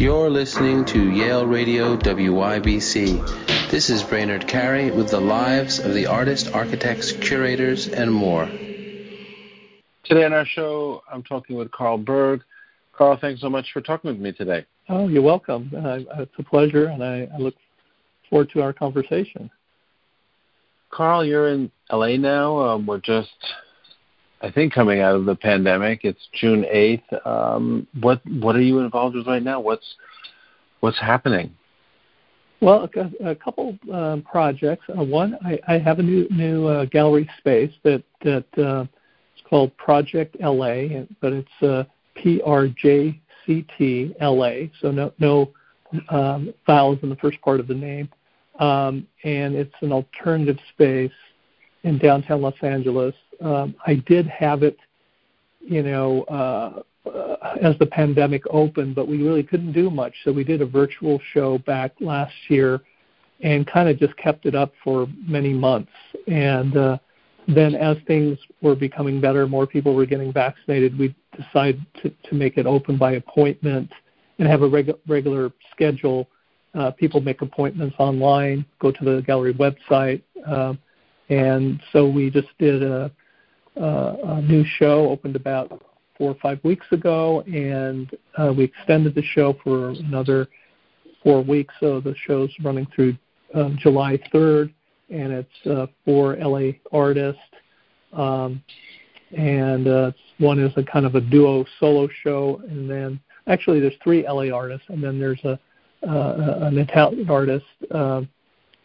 You're listening to Yale Radio WYBC. This is Brainard Carey with the lives of the artists, architects, curators, and more. Today on our show, I'm talking with Carl Berg. Carl, thanks so much for talking with me today. Oh, you're welcome. Uh, it's a pleasure, and I, I look forward to our conversation. Carl, you're in LA now. Um, we're just I think coming out of the pandemic. It's June eighth. Um, what what are you involved with right now? What's what's happening? Well, a, a couple um, projects. Uh, one, I, I, have a new new uh, gallery space that that uh, it's called Project LA, but it's uh, PRJCT LA. So no no um, vowels in the first part of the name, um, and it's an alternative space in downtown Los Angeles um, I did have it, you know, uh, uh, as the pandemic opened, but we really couldn't do much. So we did a virtual show back last year and kind of just kept it up for many months. And uh, then as things were becoming better, more people were getting vaccinated, we decided to, to make it open by appointment and have a regu- regular schedule. Uh, people make appointments online, go to the gallery website. Uh, and so we just did a uh, a new show opened about four or five weeks ago, and uh, we extended the show for another four weeks. So the show's running through um, July 3rd, and it's uh, for LA artists. Um, and uh, one is a kind of a duo solo show, and then actually there's three LA artists, and then there's a uh, an Italian artist uh,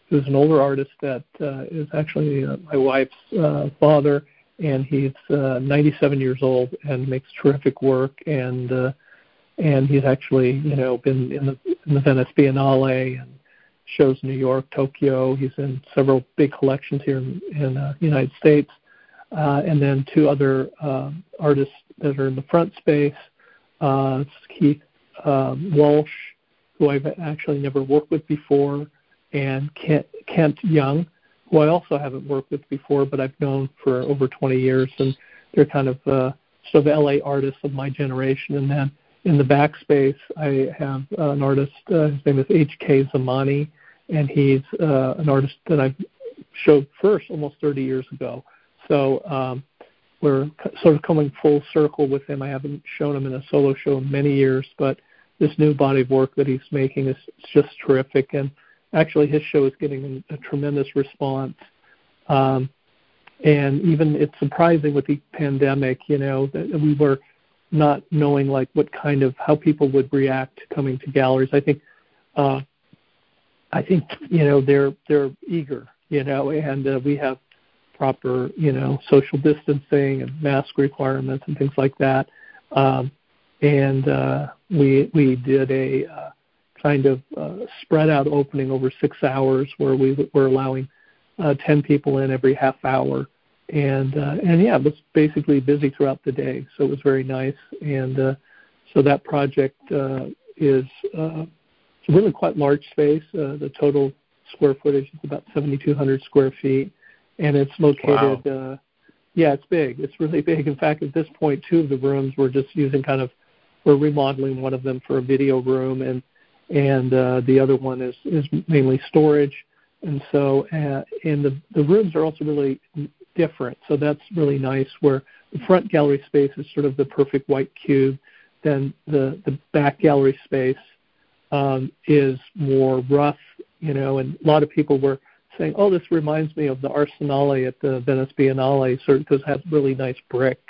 who's an older artist that uh, is actually uh, my wife's uh, father, and he's uh, 97 years old and makes terrific work and uh, and he's actually you know been in the in the Venice Biennale and shows in New York, Tokyo. He's in several big collections here in, in uh, United States, uh, and then two other uh, artists that are in the front space. Uh, Keith um, Walsh, who I've actually never worked with before, and Kent, Kent Young, who I also haven't worked with before, but I've known for over 20 years, and they're kind of uh, sort of LA artists of my generation. And then in the backspace, I have uh, an artist. Uh, his name is H.K. Zamani, and he's uh, an artist that I showed first almost 30 years ago. So um, we're sort of coming full circle with him. I haven't shown him in a solo show in many years, but this new body of work that he's making is just terrific. And actually his show is getting a, tremendous response. Um, and even it's surprising with the pandemic, you know, that we were not knowing like what kind of how people would react coming to galleries. I think, uh, I think you know they're they're eager, you know, and uh, we have proper you know social distancing and mask requirements and things like that. Um, and uh, we we did a uh, kind of uh, spread out opening over six hours where we were allowing uh, 10 people in every half hour. And, uh, and yeah, it was basically busy throughout the day. So it was very nice. And uh, so that project uh, is uh, it's a really quite large space. Uh, the total square footage is about 7,200 square feet. And it's located, wow. uh, yeah, it's big. It's really big. In fact, at this point, two of the rooms we're just using kind of, we're remodeling one of them for a video room. And and uh, the other one is, is mainly storage. And so, uh, and the, the rooms are also really different. So that's really nice. Where the front gallery space is sort of the perfect white cube, then the the back gallery space um, is more rough, you know. And a lot of people were saying, "Oh, this reminds me of the Arsenale at the Venice Biennale, sort of because it has really nice brick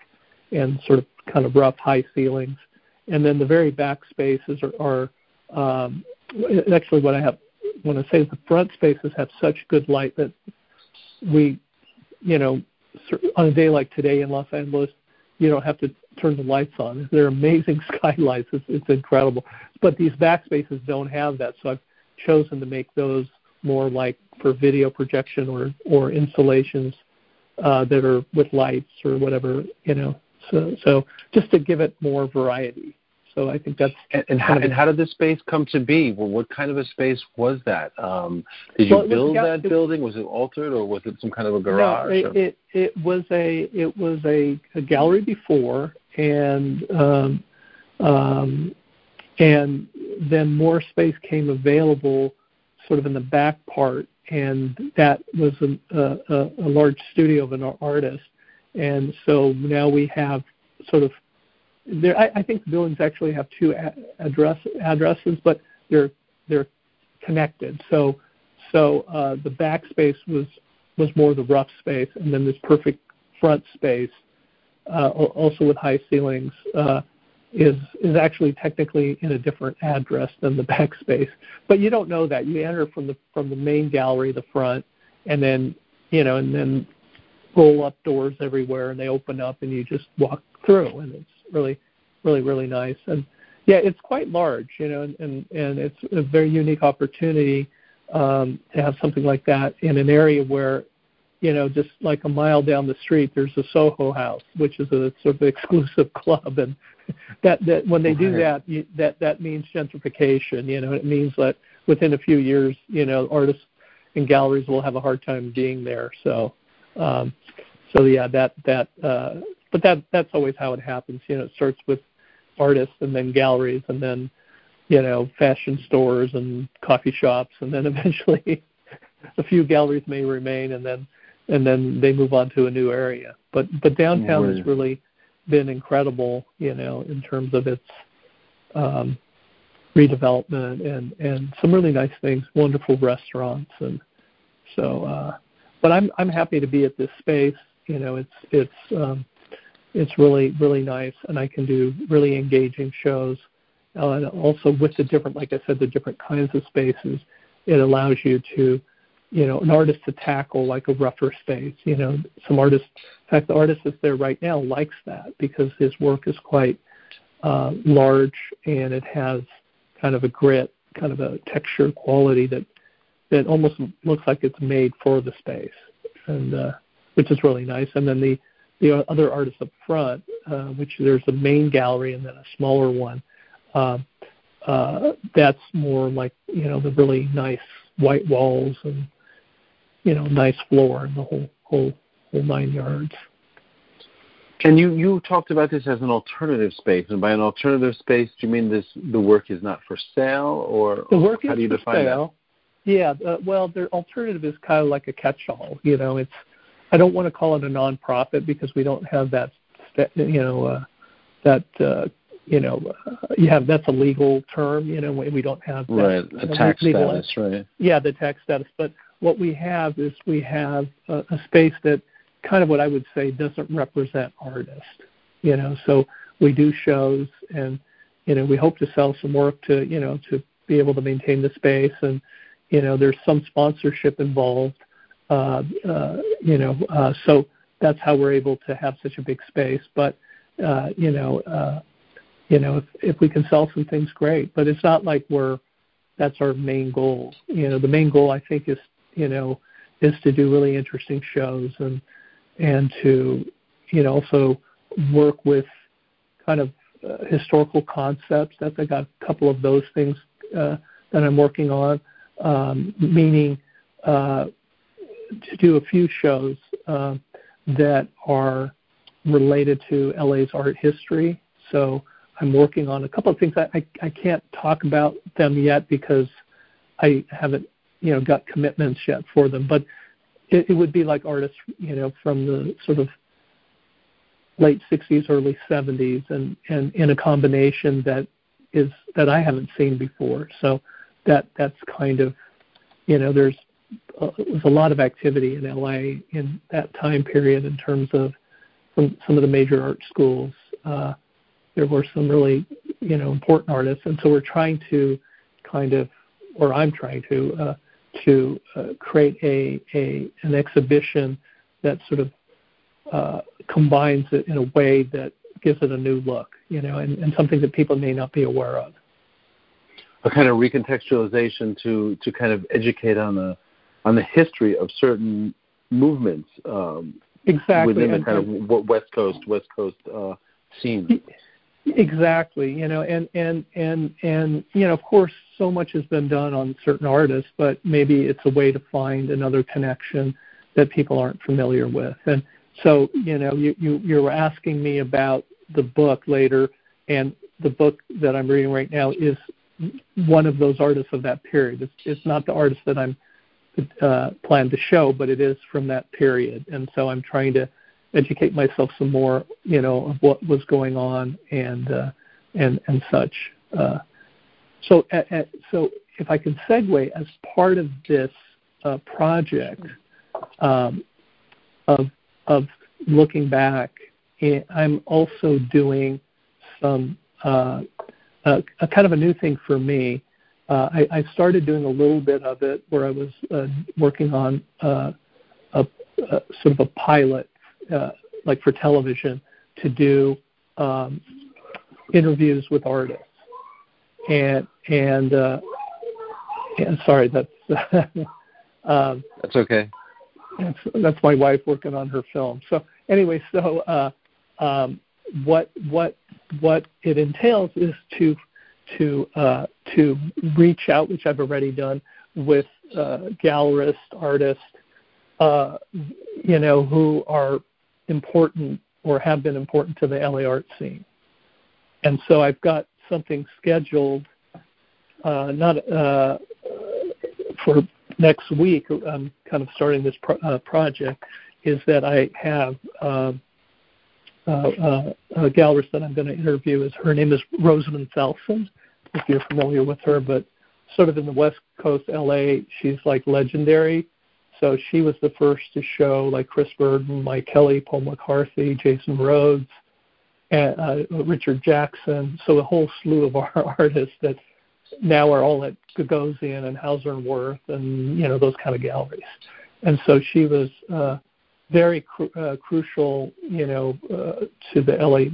and sort of kind of rough high ceilings." And then the very back spaces are, are um, actually what I have want to say is the front spaces have such good light that we, you know, on a day like today in Los Angeles, you don't have to turn the lights on. They're amazing skylights. It's, it's incredible. But these back spaces don't have that, so I've chosen to make those more like for video projection or or installations uh, that are with lights or whatever, you know. So so just to give it more variety. So I think that's and, and how and how did this space come to be? Well, what kind of a space was that? Um, did you well, build that it, building? Was it altered, or was it some kind of a garage? No, it, it, it was a it was a, a gallery before, and um, um, and then more space came available, sort of in the back part, and that was a, a, a large studio of an artist, and so now we have sort of there. I, I think buildings actually have two address addresses, but they're they're connected. So so uh, the back space was was more the rough space, and then this perfect front space, uh, also with high ceilings, uh, is is actually technically in a different address than the back space. But you don't know that. You enter from the from the main gallery, the front, and then you know, and then roll up doors everywhere, and they open up, and you just walk through, and it's really, really, really nice. And yeah, it's quite large, you know, and and, and it's a very unique opportunity um, to have something like that in an area where, you know, just like a mile down the street, there's a Soho House, which is a sort of exclusive club, and that that when they do that, you, that that means gentrification. You know, it means that within a few years, you know, artists and galleries will have a hard time being there. So, um, so yeah, that that. Uh, but that that's always how it happens. You know, it starts with artists and then galleries and then you know, fashion stores and coffee shops, and then eventually a few galleries may remain, and then and then they move on to a new area. But but downtown right. has really been incredible, you know, in terms of its um, redevelopment and and some really nice things, wonderful restaurants, and so. uh But I'm I'm happy to be at this space. You know, it's it's um, it's really really nice, and I can do really engaging shows uh, and also with the different, like I said, the different kinds of spaces, it allows you to, you know, an artist to tackle like a rougher space. You know, some artists, in fact, the artist that's there right now likes that because his work is quite uh, large and it has kind of a grit, kind of a texture quality that that almost looks like it's made for the space, and uh, which is really nice. And then the the other artists up front, uh, which there's a main gallery and then a smaller one uh, uh, that's more like you know the really nice white walls and you know nice floor and the whole whole whole nine yards. And you you talked about this as an alternative space, and by an alternative space, do you mean this the work is not for sale, or the work how is do you for define sale. that? Yeah, uh, well, the alternative is kind of like a catch-all. You know, it's I don't want to call it a nonprofit because we don't have that you know uh, that uh, you know, uh, you have that's a legal term. You know, we, we don't have that, right a tax legal, status, right? Yeah, the tax status. But what we have is we have a, a space that kind of what I would say doesn't represent artists. You know, so we do shows and you know we hope to sell some work to you know to be able to maintain the space and you know there's some sponsorship involved. Uh, uh, you know, uh, so that's how we're able to have such a big space. But uh, you know, uh, you know, if if we can sell some things, great. But it's not like we're that's our main goal. You know, the main goal I think is you know is to do really interesting shows and and to you know also work with kind of uh, historical concepts. That I got a couple of those things uh, that I'm working on, um, meaning uh, to do a few shows uh, that are related to LA's art history. So I'm working on a couple of things. I, I, I can't talk about them yet because I haven't, you know, got commitments yet for them. But it, it would be like artists, you know, from the sort of late 60s, early 70s, and and in a combination that is that I haven't seen before. So that that's kind of, you know, there's uh, was a lot of activity in LA in that time period in terms of some some of the major art schools. Uh, there were some really you know important artists, and so we're trying to kind of, or I'm trying to uh, to uh, create a, a an exhibition that sort of uh, combines it in a way that gives it a new look, you know, and, and something that people may not be aware of. A kind of recontextualization to to kind of educate on the on the history of certain movements um, exactly within the and, kind of West Coast West Coast uh, scene. Exactly, you know, and and and and you know, of course, so much has been done on certain artists, but maybe it's a way to find another connection that people aren't familiar with. And so, you know, you you you were asking me about the book later, and the book that I'm reading right now is one of those artists of that period. It's, it's not the artist that I'm uh, to show, but it is from that period, and so I'm trying to educate myself some more, you know, of what was going on and uh, and and such. Uh, so, so if I can segue as part of this uh, project um, of of looking back, eh, I'm also doing some uh, a, a kind of a new thing for me. Uh, I, I started doing a little bit of it where I was uh, working on uh, a, a sort of a pilot, uh, like for television, to do um, interviews with artists. And and, uh, and sorry, that's um, that's okay. That's, that's my wife working on her film. So anyway, so uh, um, what what what it entails is to to uh, to reach out, which I've already done with uh, gallerists, artists, uh, you know, who are important or have been important to the LA art scene. And so I've got something scheduled, uh, not uh, for next week. I'm kind of starting this pro- uh, project. Is that I have um, gallerist that I'm going to interview. Is her name is Rosamund Felsen, if you're familiar with her, but sort of in the West Coast LA, she's like legendary. So she was the first to show like Chris Burden, Mike Kelley, Paul McCarthy, Jason Rhoades, and uh, Richard Jackson. So a whole slew of our artists that now are all at Gagosian and Hauser and Wirth and you know those kind of galleries. And so she was uh, very cru- uh, crucial, you know, uh, to the LA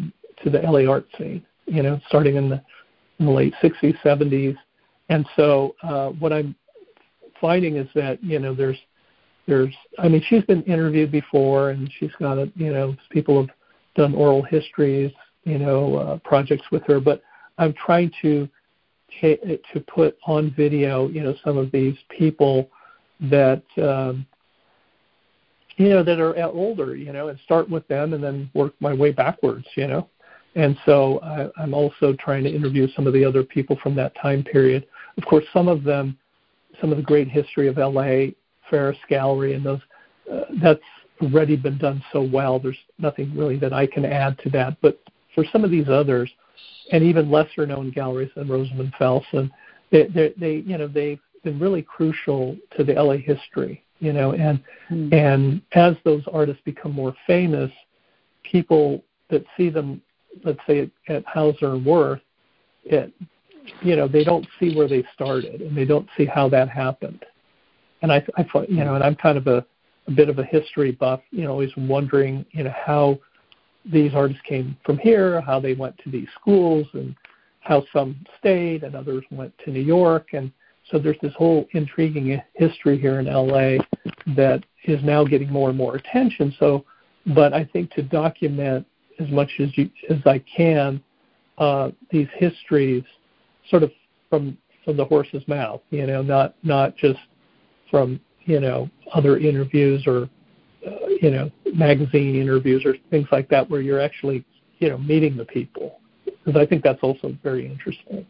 to the LA art scene. You know, starting in the in the late 60s, 70s. And so uh, what I'm finding is that you know there's there's I mean she's been interviewed before and she's got a you know people have done oral histories you know uh, projects with her, but I'm trying to to put on video you know some of these people that um, you know that are older you know and start with them and then work my way backwards you know and so I, I'm also trying to interview some of the other people from that time period. Of course, some of them, some of the great history of LA, Ferus Gallery, and those, uh, that's already been done so well. There's nothing really that I can add to that. But for some of these others, and even lesser known galleries than Rosamund Felsen, they, they, they, you know, they've been really crucial to the LA history, you know, and mm. and as those artists become more famous, people that see them let's say at, at Hauser and Wirth, it, you know, they don't see where they started and they don't see how that happened. And I, I thought, you know, and I'm kind of a, a bit of a history buff, you know, always wondering, you know, how these artists came from here, how they went to these schools, and how some stayed and others went to New York. And so there's this whole intriguing history here in LA that is now getting more and more attention. So, but I think to document as much as you as I can uh, these histories, sort of from from the horse's mouth. You know, not not just from you know other interviews or uh, you know magazine interviews or things like that, where you're actually you know meeting the people. Because I think that's also very interesting.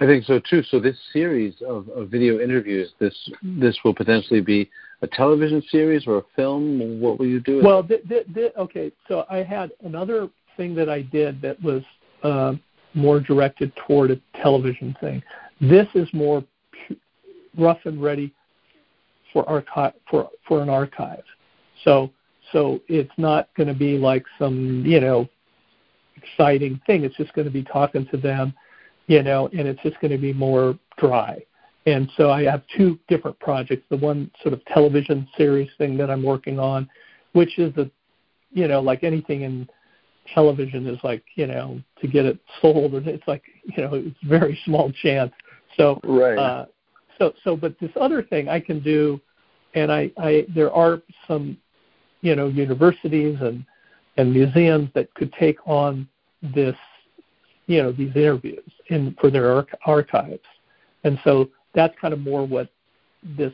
I think so too. So this series of, of video interviews, this this will potentially be a television series or a film? What will you do? Well, th- th- th- okay. So I had another thing that I did that was uh, more directed toward a television thing. This is more pu- rough and ready for archive for for an archive. So so it's not going to be like some you know exciting thing. It's just going to be talking to them, you know, and it's just going to be more dry. And so I have two different projects. The one sort of television series thing that I'm working on, which is a, you know, like anything in television is like, you know, to get it sold, and it's like, you know, it's very small chance. So, right. Uh, so, so, but this other thing I can do, and I, I, there are some, you know, universities and and museums that could take on this, you know, these interviews in for their arch- archives, and so that's kind of more what this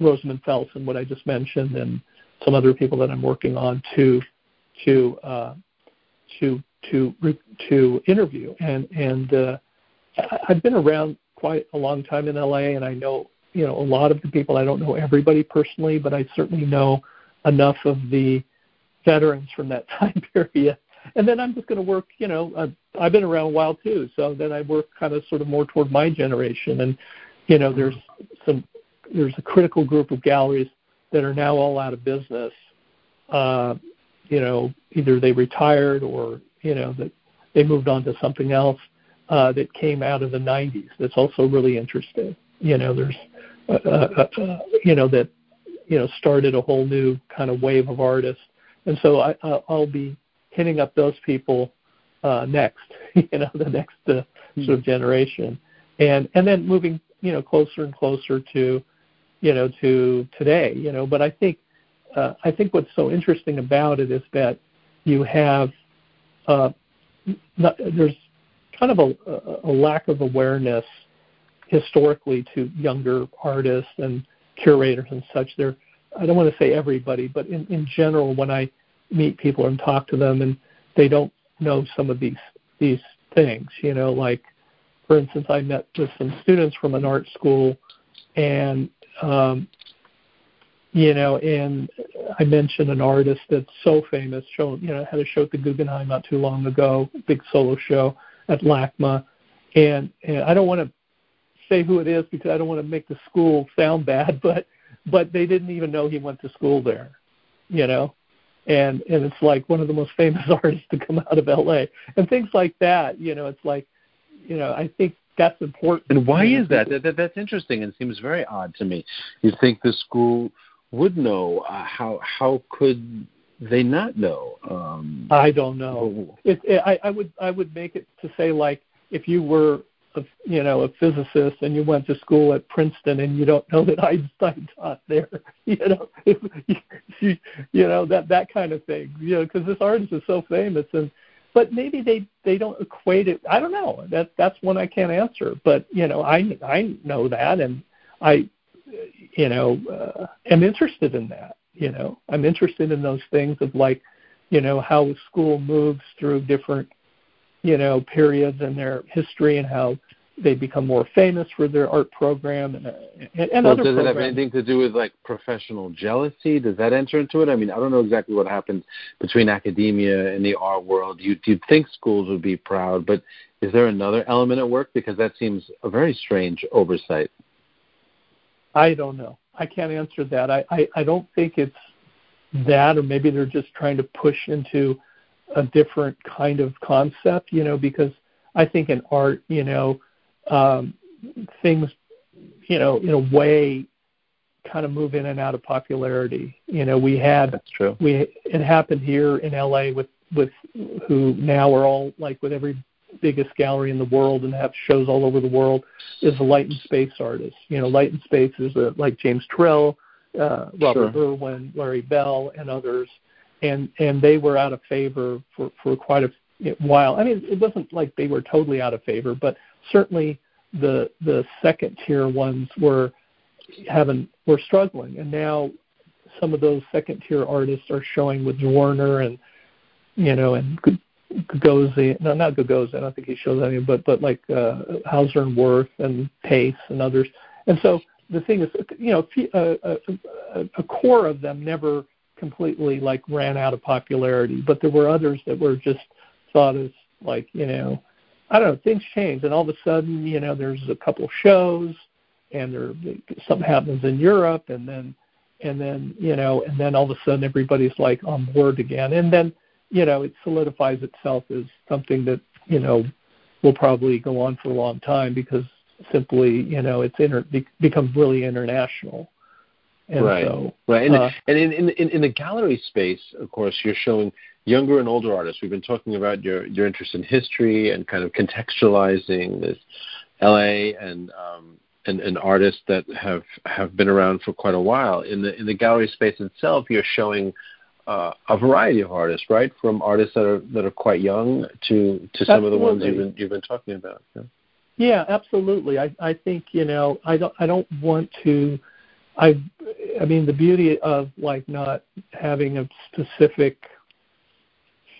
Rosamund Felsen and what I just mentioned, and some other people that I'm working on to to uh, to to to interview. And and uh, I've been around quite a long time in LA and I know you know a lot of the people. I don't know everybody personally but I certainly know enough of the veterans from that time period and then I'm just going to work you know I've, I've been around a while too so then I work kind of sort of more toward my generation and you know there's some there's a critical group of galleries that are now all out of business uh, you know, either they retired or you know that they moved on to something else uh, that came out of the 90s. That's also really interesting. You know, there's uh, uh, uh, you know that you know started a whole new kind of wave of artists, and so I, I'll be hitting up those people uh, next. You know, the next uh, sort of generation, and and then moving you know closer and closer to you know to today. You know, but I think uh, I think what's so interesting about it is that you have uh, not, there's kind of a, a lack of awareness historically to younger artists and curators and such. There, I don't want to say everybody, but in, in general, when I meet people and talk to them, and they don't know some of these these things, you know, like for instance, I met with some students from an art school, and um, you know, and I mentioned an artist that's so famous, show, you know, had a show at the Guggenheim not too long ago, big solo show at LACMA, and and I don't want to say who it is because I don't want to make the school sound bad, but but they didn't even know he went to school there, you know, and and it's like one of the most famous artists to come out of LA, and things like that, you know, it's like, you know, I think that's important. And why is that? that, that that's interesting and seems very odd to me. You think the school would know. Uh, how how could they not know? Um, I don't know. It, it, I, I would I would make it to say like if you were a, you know a physicist and you went to school at Princeton and you don't know that Einstein taught there, you know, you, you know that that kind of thing, you know, because this artist is so famous and but maybe they they don't equate it. I don't know. That that's one I can't answer. But you know, I I know that, and I you know, uh, am interested in that. You know, I'm interested in those things of like, you know, how school moves through different, you know, periods in their history and how they become more famous for their art program and, and, and well, other does programs. it have anything to do with like professional jealousy does that enter into it i mean i don't know exactly what happens between academia and the art world you'd, you'd think schools would be proud but is there another element at work because that seems a very strange oversight I don't know. I can't answer that. I, I, I don't think it's that, or maybe they're just trying to push into a different kind of concept, you know, because I think in art, you know, um, things, you know, in a way kind of move in and out of popularity. You know, we had That's true. we it happened here in LA with with who now are all like with every biggest gallery in the world and have shows all over the world is a light and space artist. You know, light and space is a, like James Turrell, uh, Robert sure. Irwin, Larry Bell, and others, and and they were out of favor for for quite a while. I mean, it wasn't like they were totally out of favor, but certainly the the second tier ones were having were struggling, and now some of those second tier artists are showing with Warner and you know and Gagosian, no, not Gagosian. I don't think he shows any, but but like uh, Hauser and Wirth and Pace and others. And so the thing is, you know, a, a, a core of them never completely like ran out of popularity, but there were others that were just thought as like you know, I don't know, things change, and all of a sudden, you know, there's a couple shows, and there something happens in Europe, and then and then you know, and then all of a sudden everybody's like on board again, and then you know, it solidifies itself as something that, you know, will probably go on for a long time because simply, you know, it's inter- be- becomes really international. And right. So, right. And, uh, and in, in, in the gallery space, of course, you're showing younger and older artists. We've been talking about your, your interest in history and kind of contextualizing this LA and, um, and, and artists that have, have been around for quite a while. In the, in the gallery space itself, you're showing uh, a variety of artists, right? From artists that are that are quite young to to some absolutely. of the ones you've been you've been talking about. Yeah, yeah absolutely. I I think you know I don't I don't want to. I I mean the beauty of like not having a specific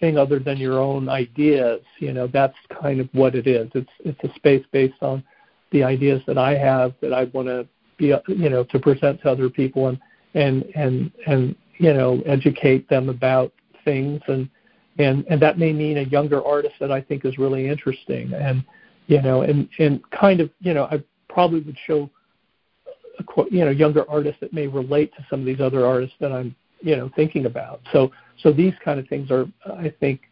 thing other than your own ideas. You know, that's kind of what it is. It's it's a space based on the ideas that I have that I want to be, you know, to present to other people and and and and you know educate them about things and and and that may mean a younger artist that I think is really interesting and you know and and kind of you know I probably would show you know younger artists that may relate to some of these other artists that I'm you know thinking about. So so these kind of things are I think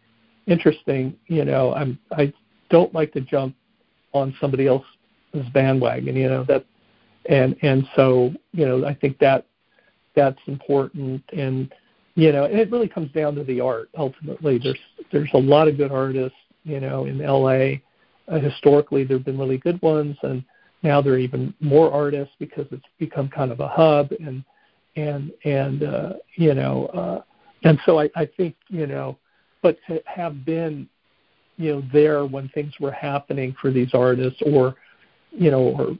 interesting you know. I'm I don't like to jump on somebody else's bandwagon you know that and and so you know I think that that's important. And you know and it really comes down to the art ultimately. There's there's a lot of good artists you know in LA uh, historically there've been really good ones and now there are even more artists because it's become kind of a hub and and and uh you know uh and so I, I think you know but to have been you know there when things were happening for these artists or you know or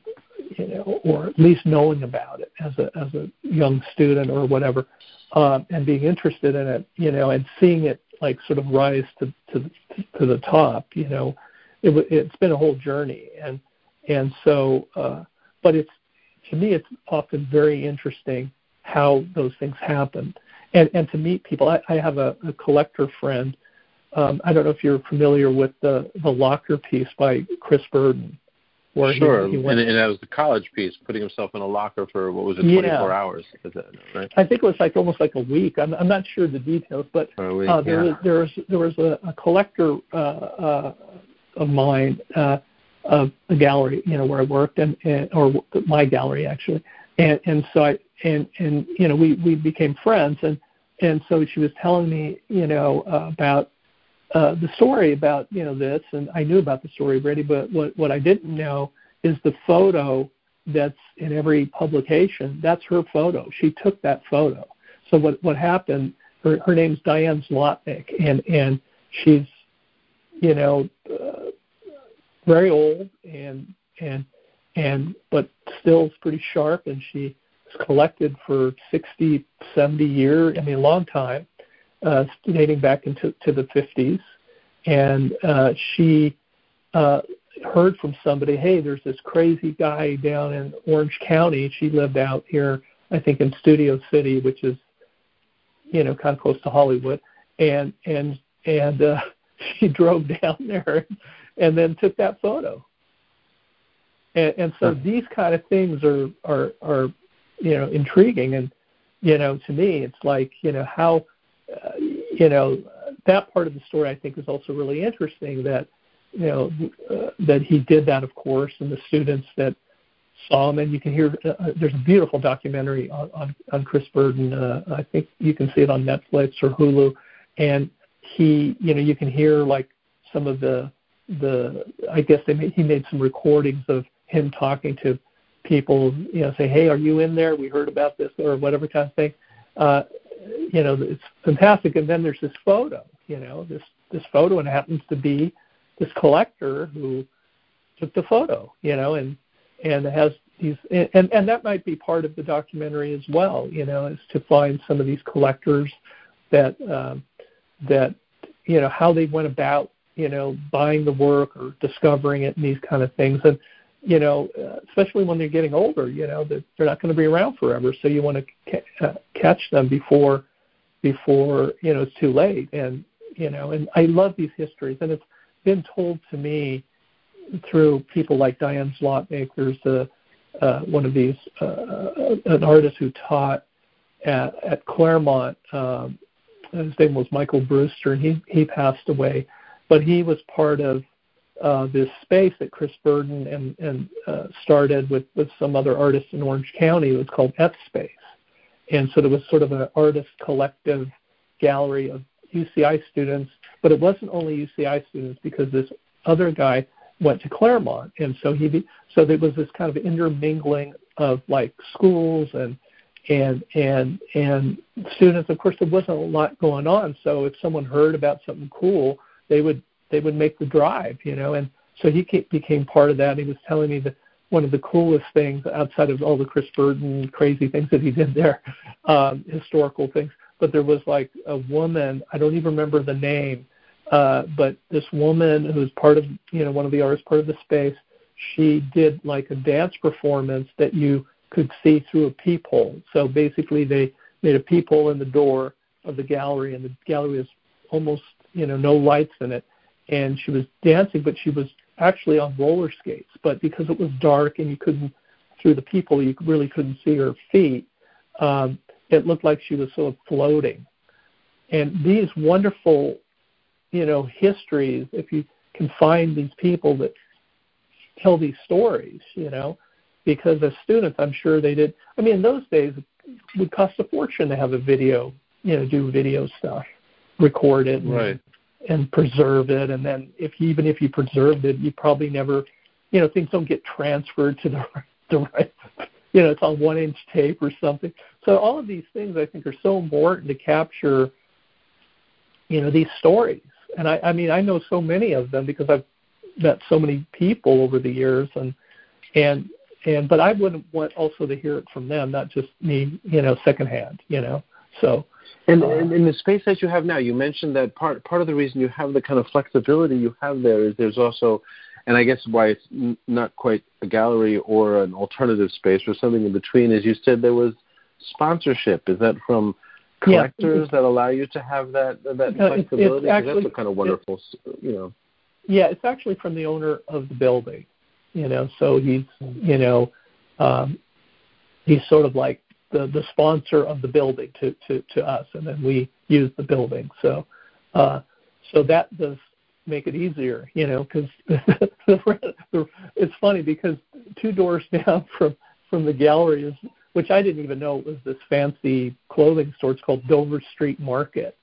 you know or at least knowing about it as a as a young student or whatever um and being interested in it you know and seeing it like sort of rise to to to the top you know it it's been a whole journey. And and so uh but it's to me it's often very interesting how those things happen and and to meet people i, I have a, a collector friend um i don't know if you're familiar with the the locker piece by chris burden where sure. he, he went. And, and that was the college piece, putting himself in a locker for what was it, 24 yeah. hours? That, right? I think it was like almost like a week. I'm, I'm not sure the details, but week, uh, there, yeah. was, there was there was a, a collector uh, uh, of mine, uh, of a gallery, you know, where I worked, and, and or my gallery actually, and and so I and and you know we we became friends, and and so she was telling me, you know, uh, about uh, the story about you know this, and I knew about the story already, but what what I didn't know is the photo that's in every publication. That's her photo. She took that photo. So what what happened? Her her name's Diane Zlotnick, and and she's you know very old and and and but still pretty sharp, and she collected for 60, 70 years. I mean, a long time uh, dating back into to the 50s, and uh, she uh, heard from somebody, hey, there's this crazy guy down in Orange County. She lived out here, I think, in Studio City, which is, you know, kind of close to Hollywood, and and and uh, she drove down there, and then took that photo. And, and so these kind of things are are are you know intriguing and you know to me it's like you know how uh, you know, that part of the story I think is also really interesting. That you know uh, that he did that, of course, and the students that saw him, and you can hear. Uh, uh, there's a beautiful documentary on on, on Chris Burden. Uh, I think you can see it on Netflix or Hulu, and he, you know, you can hear like some of the the. I guess they made, he made some recordings of him talking to people, you know, say, "Hey, are you in there? We heard about this," or whatever kind of thing. Uh, you know, it's fantastic. And then there's this photo, you know, this this photo, and it happens to be this collector who took the photo, you know, and and has these, and and that might be part of the documentary as well, you know, is to find some of these collectors that um, that you know how they went about, you know, buying the work or discovering it and these kind of things, and you know, uh, especially when they're getting older, you know, that they're not going to be around forever. So you want to ca- uh, catch them before, before you know it's too late. And you know, and I love these histories, and it's been told to me through people like Diane Zlotnick. There's a uh, one of these uh, uh, an artist who taught at, at Claremont. Um, his name was Michael Brewster, and he he passed away, but he was part of uh, this space that Chris Burden and, and uh, started with, with some other artists in Orange County. It was called F Space. And so there was sort of an artist collective gallery of UCI students, but it wasn't only UCI students because this other guy went to Claremont, and so he be, so there was this kind of intermingling of like schools and and and and students. Of course, there wasn't a lot going on, so if someone heard about something cool, they would they would make the drive, you know. And so he became part of that. He was telling me that one of the coolest things outside of all the Chris Burden crazy things that he did there, um, historical things, but there was like a woman. I don't even remember the name, uh, but this woman who's part of you know one of the artists, part of the space. She did like a dance performance that you could see through a peephole. So basically, they made a peephole in the door of the gallery, and the gallery was almost you know no lights in it, and she was dancing, but she was actually on roller skates. But because it was dark and you couldn't through the people, you really couldn't see her feet. Um, it looked like she was sort of floating. And these wonderful, you know, histories, if you can find these people that tell these stories, you know, because as students, I'm sure they did. I mean, in those days, it would cost a fortune to have a video, you know, do video stuff, record it, and, right. and, preserve it. And then, if even if you preserved it, you probably never, you know, things don't get transferred to the the right, you know, it's on one inch tape or something. So all of these things I think are so important to capture, you know, these stories. And I, I mean, I know so many of them because I've met so many people over the years, and and and but I wouldn't want also to hear it from them, not just me, you know, secondhand, you know. So. And, uh, and in the space that you have now, you mentioned that part part of the reason you have the kind of flexibility you have there is there's also, and I guess why it's n- not quite a gallery or an alternative space or something in between is you said there was sponsorship. Is that from collectors yeah. that allow you to have that that no, flexibility? It's, it's actually, that's a kind of wonderful, you know. Yeah, it's actually from the owner of the building. You know, so he's you know um, he's sort of like the the sponsor of the building to to to us, and then we use the building. So uh, so that does make it easier, you know, because it's funny because two doors down from from the gallery is which I didn't even know was this fancy clothing store. It's called Dover Street Market,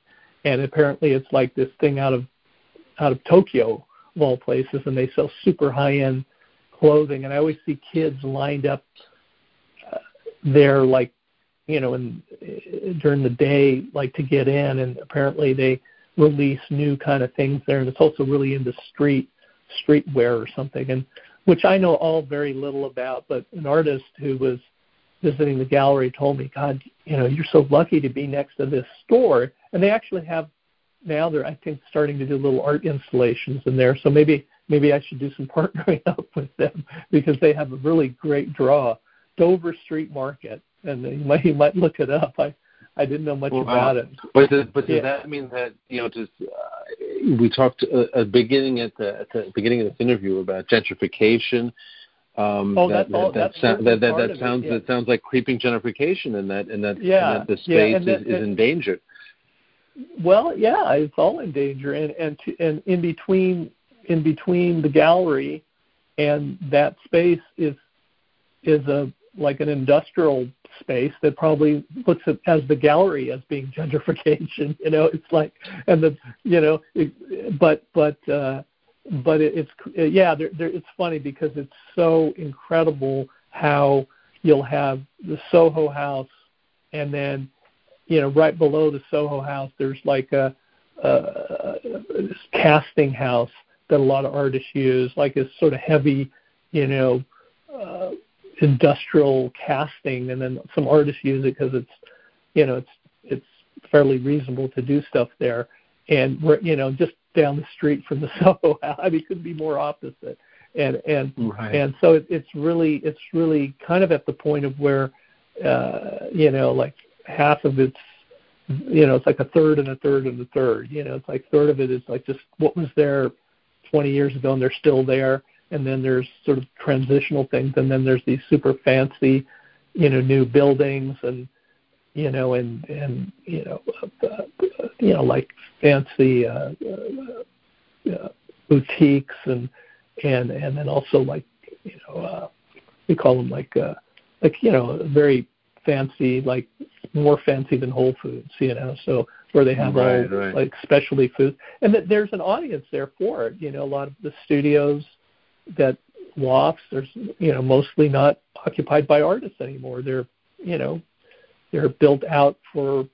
and apparently it's like this thing out of out of Tokyo of all places, and they sell super high end clothing. And I always see kids lined up there, like you know, in during the day, like to get in. And apparently they release new kind of things there, and it's also really into street streetwear or something, and which I know all very little about. But an artist who was visiting the gallery told me, God, you know, you're so lucky to be next to this store. And they actually have now they're I think starting to do little art installations in there. So maybe maybe I should do some partnering up with them because they have a really great draw. Dover Street Market, and you might you might look it up. I I didn't know much about it. But does, but does yeah. that mean that you know? Just uh, we talked uh, at the beginning at the, at the beginning of this interview about gentrification. Um, oh, that, that's all, that, that, that, that, that sounds it, yeah. that sounds like creeping gentrification, and that and that, yeah, and that the space yeah, and is, is endangered. Well, yeah, it's all in danger, and and to, and in between in between the gallery and that space is is a like an industrial space that probably looks at as the gallery as being gentrification. You know, it's like and the you know, it, but but uh, but it, it's yeah, there, there, it's funny because it's so incredible how you'll have the Soho House and then you know right below the Soho House there's like a, a, casting house that a lot of artists use, like a sort of heavy, you know, uh, industrial casting, and then some artists use it because it's, you know, it's it's fairly reasonable to do stuff there, and we're, you know, just down the street from the Soho House. I mean, it couldn't be more opposite, and and right. and so it, it's really it's really kind of at the point of where, uh, you know, like half of it's you know, it's like a third and a third and a third. You know, it's like third of it is like just what was there 20 years ago and they're still there. And then there's sort of transitional things, and then there's these super fancy, you know, new buildings and you know, and and you know, uh, you know, like fancy uh, uh, uh, boutiques and and and then also like you know, uh, we call them like uh, like you know, very fancy, like more fancy than Whole Foods, you know. So where they have right, all right. like specialty foods, and that there's an audience there for it. You know, a lot of the studios that lofts, there's you know mostly not occupied by artists anymore. They're you know they're built out for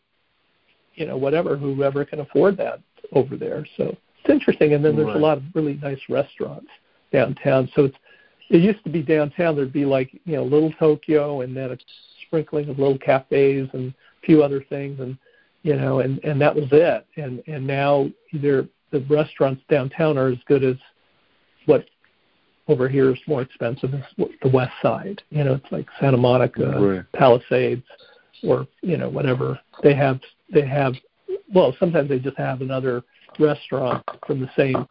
you know whatever whoever can afford that over there. So it's interesting. And then there's right. a lot of really nice restaurants downtown. So it's it used to be downtown. There'd be like you know Little Tokyo, and then a sprinkling of little cafes and a few other things, and you know, and and that was it. And and now either the restaurants downtown are as good as what over here is more expensive is the west side. You know, it's like Santa Monica, right. Palisades, or you know whatever. They have they have well sometimes they just have another restaurant from the same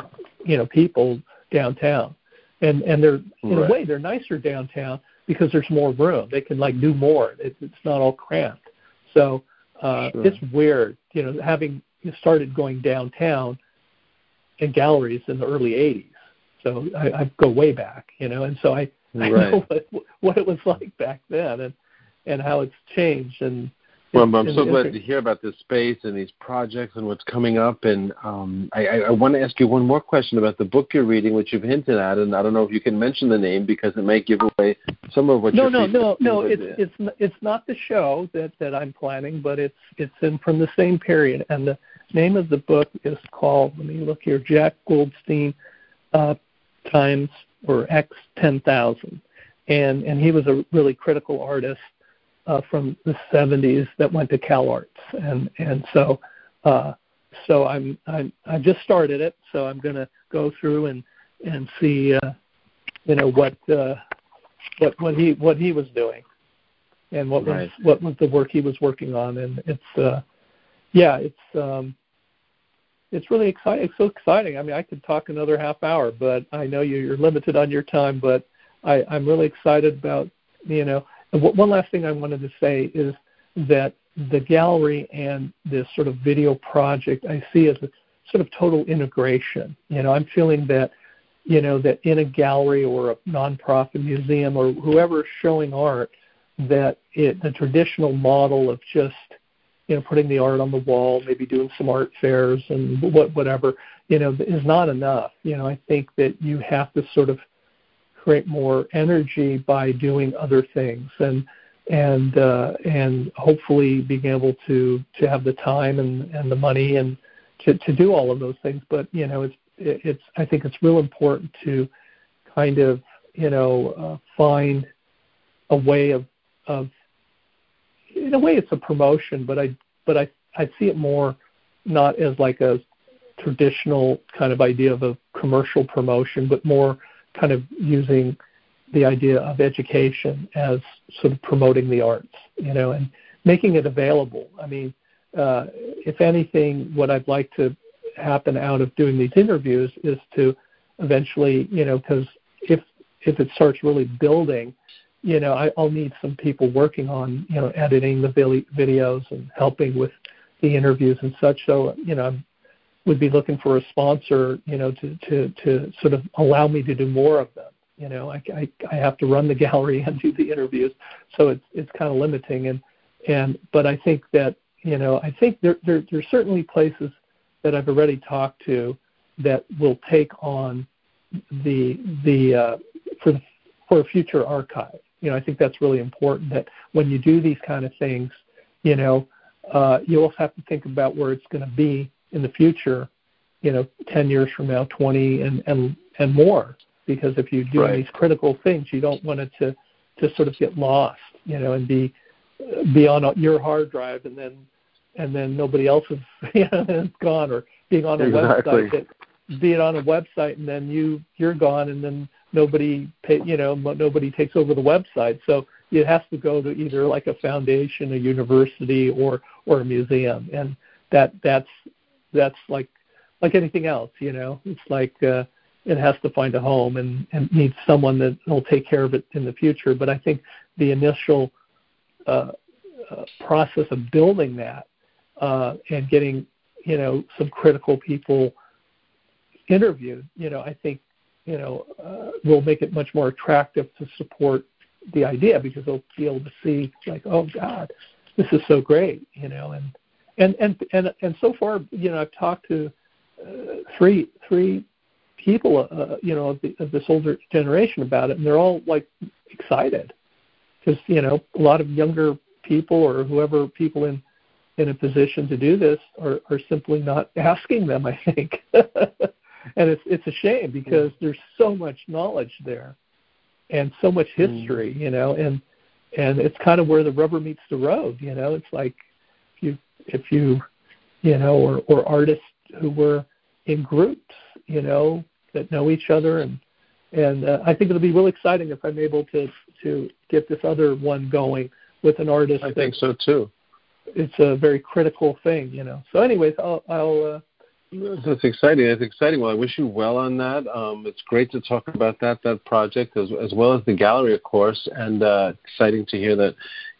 you know people downtown, and and they're in right. a way they're nicer downtown because there's more room. They can like do more. It, it's not all cramped. So uh, sure. it's weird, you know, having started going downtown in galleries in the early '80s. So I, I go way back, you know, and so I, I know what, what it was like back then and and how it's changed and well, I'm so glad to hear about this space and these projects and what's coming up. And um, I, I, want to ask you one more question about the book you're reading, which you've hinted at, and I don't know if you can mention the name because it might give away some of what. No, you're no, no, no. No, it's it's it's not the show that that I'm planning, but it's it's in from the same period, and the name of the book is called. Let me look here. Jack Goldstein uh, times or X ten thousand, and and he was a really critical artist uh, from the 70s that went to Cal Arts, and and so uh, so I'm I'm I just started it, so I'm going to go through and and see uh, you know what uh, what what he what he was doing, and what right. was what was the work he was working on, and it's uh, yeah it's um, it's really exciting. It's so exciting. I mean, I could talk another half hour, but I know you're limited on your time. But I, I'm really excited about you know one last thing I wanted to say is that the gallery and this sort of video project I see as a sort of total integration. You know, I'm feeling that, you know, that in a gallery or a nonprofit museum or whoever showing art, that it the traditional model of just you know putting the art on the wall, maybe doing some art fairs and what whatever, you know, is not enough. You know, I think that you have to sort of create more energy by doing other things and and uh, and hopefully being able to to have the time and and the money and to to do all of those things but you know it's it's I think it's real important to kind of you know uh, find a way of of in a way it's a promotion but I but I I see it more not as like a traditional kind of idea of a commercial promotion but more kind of using the idea of education as sort of promoting the arts, you know, and making it available. I mean, uh, if anything, what I'd like to happen out of doing these interviews is to eventually, you know, because if if it starts really building, you know, I, I'll need some people working on, you know, editing the videos and helping with the interviews and such. So, you know, I'm would be looking for a sponsor, you know, to to to sort of allow me to do more of them. You know, I I, I have to run the gallery and do the interviews, so it's it's kind of limiting. And and but I think that you know I think there there there's certainly places that I've already talked to that will take on the the uh, for for a future archive. You know, I think that's really important. That when you do these kind of things, you know, uh, you also have to think about where it's going to be in the future, you know, 10 years from now, 20 and and and more. Because if you do right. these critical things, you don't want it to to sort of get lost, you know, and be be on your hard drive and then and then nobody else is you know it's gone or being on a exactly. website that being on a website and then you you're gone and then nobody pay, you know nobody takes over the website so it has to go to either like a foundation a university or or a museum and that that's that's like like anything else, you know. It's like uh, it has to find a home and, and needs someone that will take care of it in the future. But I think the initial uh, uh, process of building that uh, and getting you know some critical people interviewed, you know, I think you know uh, will make it much more attractive to support the idea because they'll be able to see like, oh God, this is so great, you know, and and and and and so far, you know, I've talked to uh, three three people, uh, you know, of, the, of this older generation about it, and they're all like excited because you know a lot of younger people or whoever people in in a position to do this are are simply not asking them. I think, and it's it's a shame because mm. there's so much knowledge there and so much mm. history, mm. you know, and and it's kind of where the rubber meets the road. You know, it's like if you if you you know or or artists who were in groups you know that know each other and and uh, I think it'll be really exciting if I'm able to to get this other one going with an artist. I think so too. It's a very critical thing, you know. So, anyways, I'll. I'll uh, that's exciting. That's exciting. Well, I wish you well on that. Um, it's great to talk about that that project as as well as the gallery, of course, and uh, exciting to hear that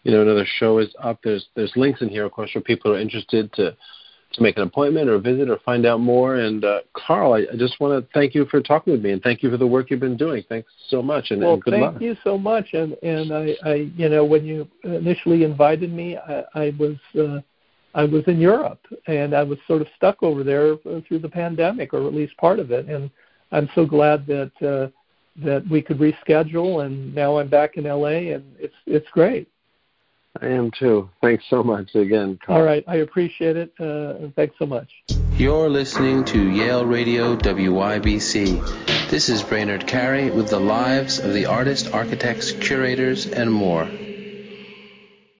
you know another show is up. There's there's links in here, of course, for people who are interested to to make an appointment or visit or find out more. And uh, Carl, I, I, just want to thank you for talking with me and thank you for the work you've been doing. Thanks so much and, well, and good thank luck. you so much. And and I, I, you know, when you initially invited me, I, I was. Uh, I was in Europe and I was sort of stuck over there through the pandemic, or at least part of it. And I'm so glad that uh, that we could reschedule, and now I'm back in LA, and it's it's great. I am too. Thanks so much again. Carl. All right, I appreciate it. Uh, thanks so much. You're listening to Yale Radio WYBC. This is Brainard Carey with the lives of the artists, architects, curators, and more.